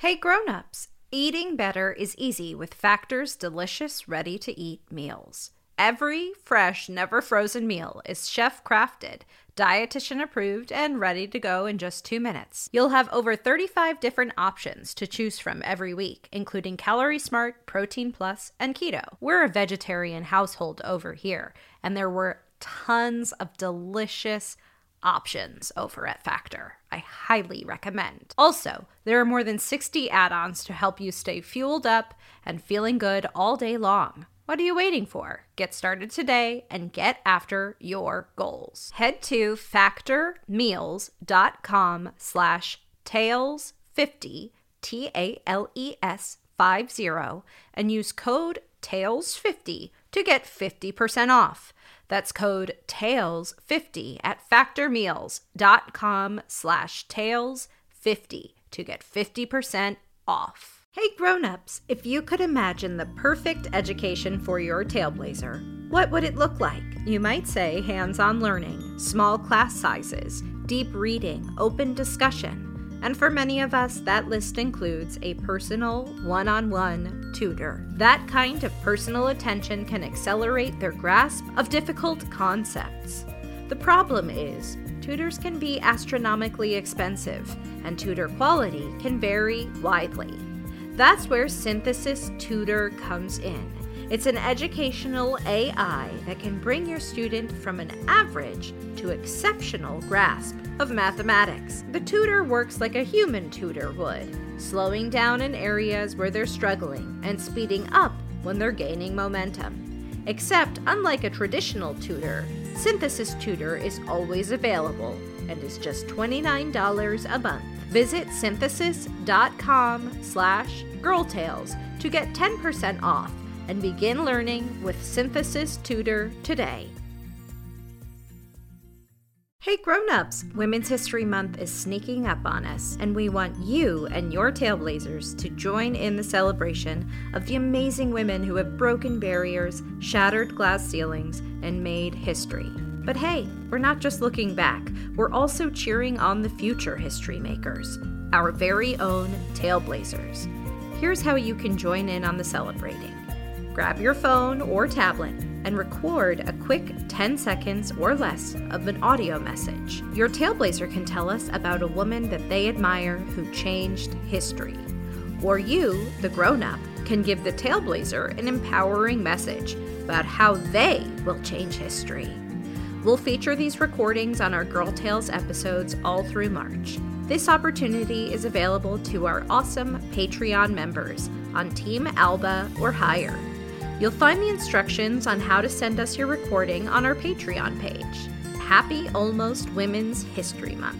Hey grown-ups, eating better is easy with Factor's delicious ready-to-eat meals. Every fresh, never frozen meal is chef crafted, dietitian approved, and ready to go in just 2 minutes. You'll have over 35 different options to choose from every week, including Calorie Smart, Protein Plus, and Keto. We're a vegetarian household over here, and there were tons of delicious options over at Factor. I highly recommend. Also, there are more than 60 add ons to help you stay fueled up and feeling good all day long. What are you waiting for? Get started today and get after your goals. Head to factormeals.com slash tales50, T-A-L-E-S 50, and use code TALES50 to get 50% off. That's code TALES50 at factormeals.com slash TALES50 to get 50% off. Hey grown-ups, if you could imagine the perfect education for your tailblazer, what would it look like? You might say hands-on learning, small class sizes, deep reading, open discussion, and for many of us, that list includes a personal, one on one tutor. That kind of personal attention can accelerate their grasp of difficult concepts. The problem is, tutors can be astronomically expensive, and tutor quality can vary widely. That's where Synthesis Tutor comes in. It's an educational AI that can bring your student from an average to exceptional grasp of mathematics. The tutor works like a human tutor would, slowing down in areas where they're struggling and speeding up when they're gaining momentum. Except, unlike a traditional tutor, Synthesis Tutor is always available and is just $29 a month. Visit synthesis.com slash girltales to get 10% off and begin learning with Synthesis Tutor today. Hey grown-ups, Women's History Month is sneaking up on us, and we want you and your tailblazers to join in the celebration of the amazing women who have broken barriers, shattered glass ceilings, and made history. But hey, we're not just looking back, we're also cheering on the future history makers, our very own tailblazers. Here's how you can join in on the celebrating grab your phone or tablet and record a quick 10 seconds or less of an audio message. Your Tailblazer can tell us about a woman that they admire who changed history. Or you, the grown up, can give the Tailblazer an empowering message about how they will change history. We'll feature these recordings on our Girl Tales episodes all through March. This opportunity is available to our awesome Patreon members on Team Alba or higher. You'll find the instructions on how to send us your recording on our Patreon page. Happy Almost Women's History Month.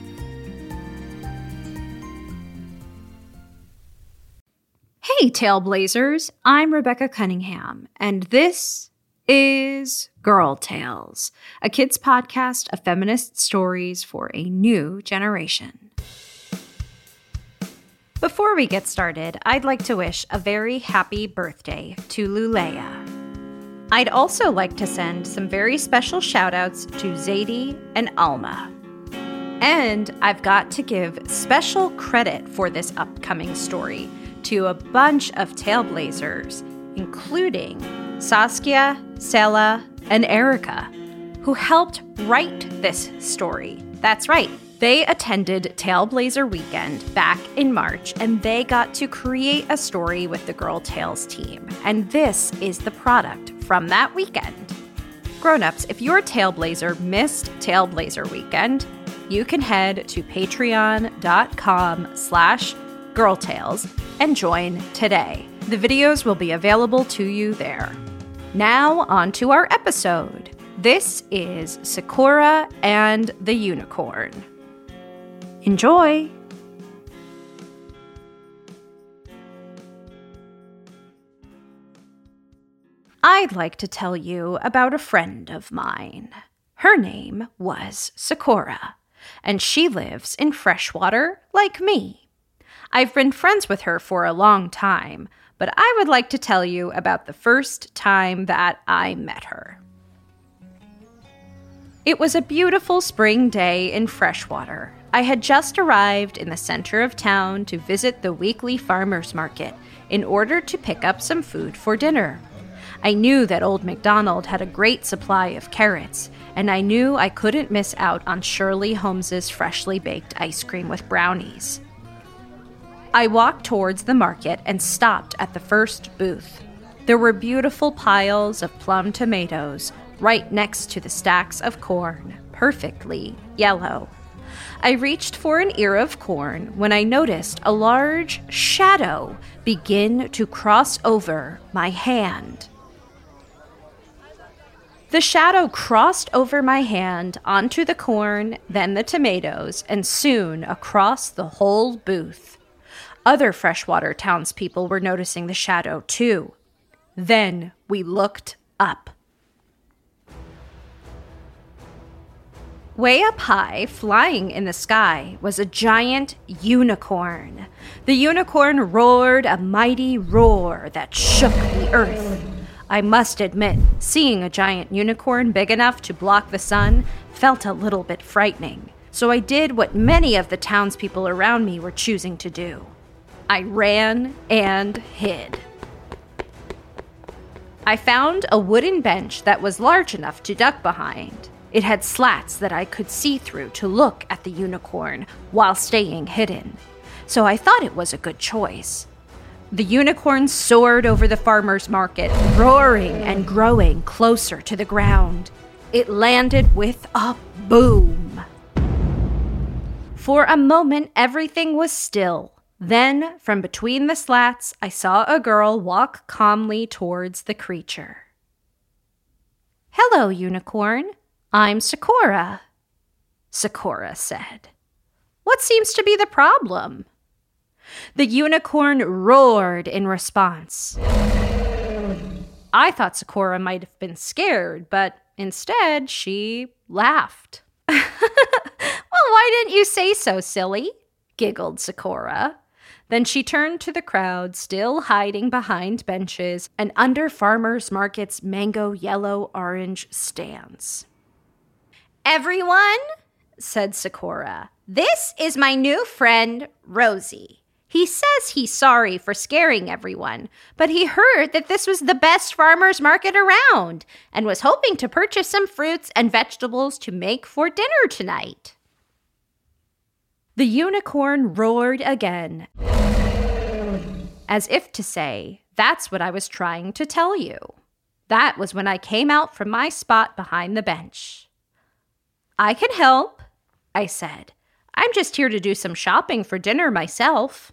Hey, Tailblazers! I'm Rebecca Cunningham, and this is Girl Tales, a kids' podcast of feminist stories for a new generation. Before we get started, I'd like to wish a very happy birthday to Lulea. I'd also like to send some very special shoutouts to Zadie and Alma. And I've got to give special credit for this upcoming story to a bunch of Tailblazers, including Saskia, Sela, and Erica, who helped write this story. That's right, they attended Tailblazer Weekend back in March and they got to create a story with the Girl Tales team. And this is the product from that weekend. Grown-ups, if your Tailblazer missed Tailblazer Weekend, you can head to patreon.com slash girltales and join today. The videos will be available to you there. Now, on to our episode. This is Sakura and the Unicorn. Enjoy! I'd like to tell you about a friend of mine. Her name was Sakura, and she lives in freshwater like me. I've been friends with her for a long time, but I would like to tell you about the first time that I met her. It was a beautiful spring day in freshwater, I had just arrived in the center of town to visit the weekly farmers market in order to pick up some food for dinner. I knew that Old MacDonald had a great supply of carrots, and I knew I couldn't miss out on Shirley Holmes's freshly baked ice cream with brownies. I walked towards the market and stopped at the first booth. There were beautiful piles of plum tomatoes right next to the stacks of corn, perfectly yellow. I reached for an ear of corn when I noticed a large shadow begin to cross over my hand. The shadow crossed over my hand onto the corn, then the tomatoes, and soon across the whole booth. Other freshwater townspeople were noticing the shadow too. Then we looked up. Way up high, flying in the sky, was a giant unicorn. The unicorn roared a mighty roar that shook the earth. I must admit, seeing a giant unicorn big enough to block the sun felt a little bit frightening, so I did what many of the townspeople around me were choosing to do I ran and hid. I found a wooden bench that was large enough to duck behind. It had slats that I could see through to look at the unicorn while staying hidden, so I thought it was a good choice. The unicorn soared over the farmer's market, roaring and growing closer to the ground. It landed with a boom. For a moment, everything was still. Then, from between the slats, I saw a girl walk calmly towards the creature. Hello, unicorn. I'm Sakura, Sakura said. What seems to be the problem? The unicorn roared in response. I thought Sakura might have been scared, but instead she laughed. well, why didn't you say so, silly? giggled Sakura. Then she turned to the crowd, still hiding behind benches and under farmers' market's mango yellow orange stands. Everyone, said Sakura, this is my new friend, Rosie. He says he's sorry for scaring everyone, but he heard that this was the best farmer's market around and was hoping to purchase some fruits and vegetables to make for dinner tonight. The unicorn roared again, as if to say, That's what I was trying to tell you. That was when I came out from my spot behind the bench. I can help, I said. I'm just here to do some shopping for dinner myself.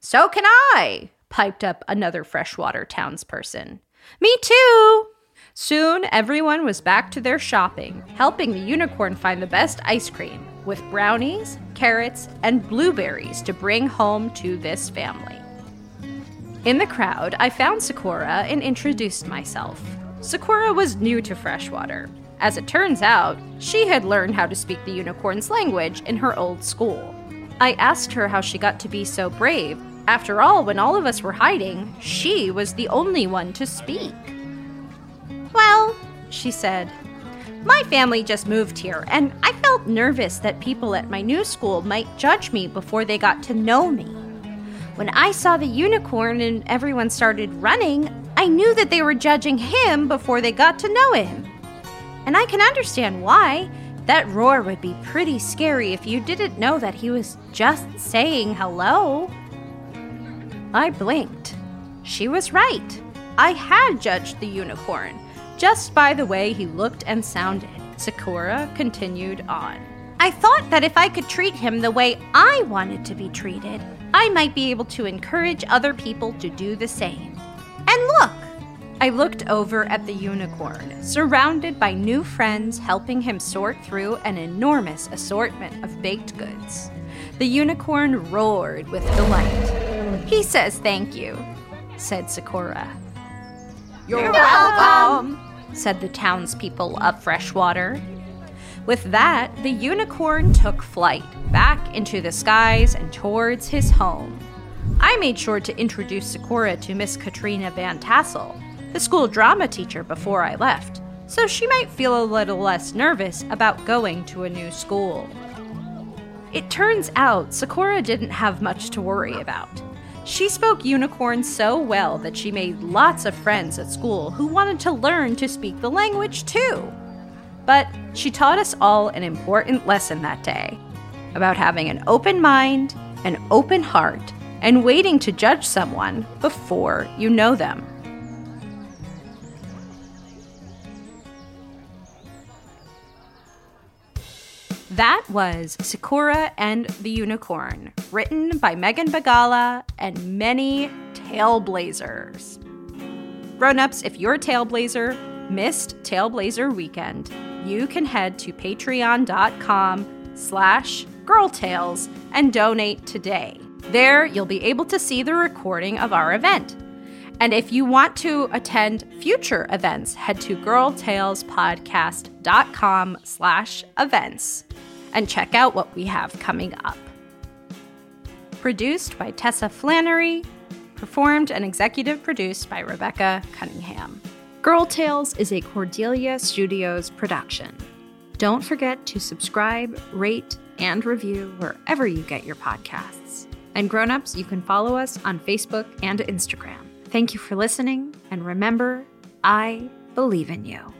So can I, piped up another freshwater townsperson. Me too. Soon everyone was back to their shopping, helping the unicorn find the best ice cream, with brownies, carrots, and blueberries to bring home to this family. In the crowd, I found Sakura and introduced myself. Sakura was new to freshwater, as it turns out, she had learned how to speak the unicorn's language in her old school. I asked her how she got to be so brave. After all, when all of us were hiding, she was the only one to speak. Well, she said, my family just moved here, and I felt nervous that people at my new school might judge me before they got to know me. When I saw the unicorn and everyone started running, I knew that they were judging him before they got to know him. And I can understand why. That roar would be pretty scary if you didn't know that he was just saying hello. I blinked. She was right. I had judged the unicorn just by the way he looked and sounded. Sakura continued on. I thought that if I could treat him the way I wanted to be treated, I might be able to encourage other people to do the same. And look, I looked over at the unicorn, surrounded by new friends helping him sort through an enormous assortment of baked goods. The unicorn roared with delight. He says thank you, said Sakura. You're, You're welcome, welcome, said the townspeople of Freshwater. With that, the unicorn took flight back into the skies and towards his home. I made sure to introduce Sakura to Miss Katrina Van Tassel, the school drama teacher before I left, so she might feel a little less nervous about going to a new school. It turns out Sakura didn't have much to worry about. She spoke unicorn so well that she made lots of friends at school who wanted to learn to speak the language too. But she taught us all an important lesson that day about having an open mind, an open heart, and waiting to judge someone before you know them. That was Sakura and the Unicorn, written by Megan Bagala and many Tailblazers. Grown-ups, if you're a Tailblazer, missed Tailblazer weekend, you can head to patreon.com slash girltales and donate today. There, you'll be able to see the recording of our event. And if you want to attend future events, head to girltalespodcast.com slash events and check out what we have coming up. Produced by Tessa Flannery, performed and executive produced by Rebecca Cunningham. Girl Tales is a Cordelia Studios production. Don't forget to subscribe, rate, and review wherever you get your podcasts. And grown-ups, you can follow us on Facebook and Instagram. Thank you for listening, and remember, I believe in you.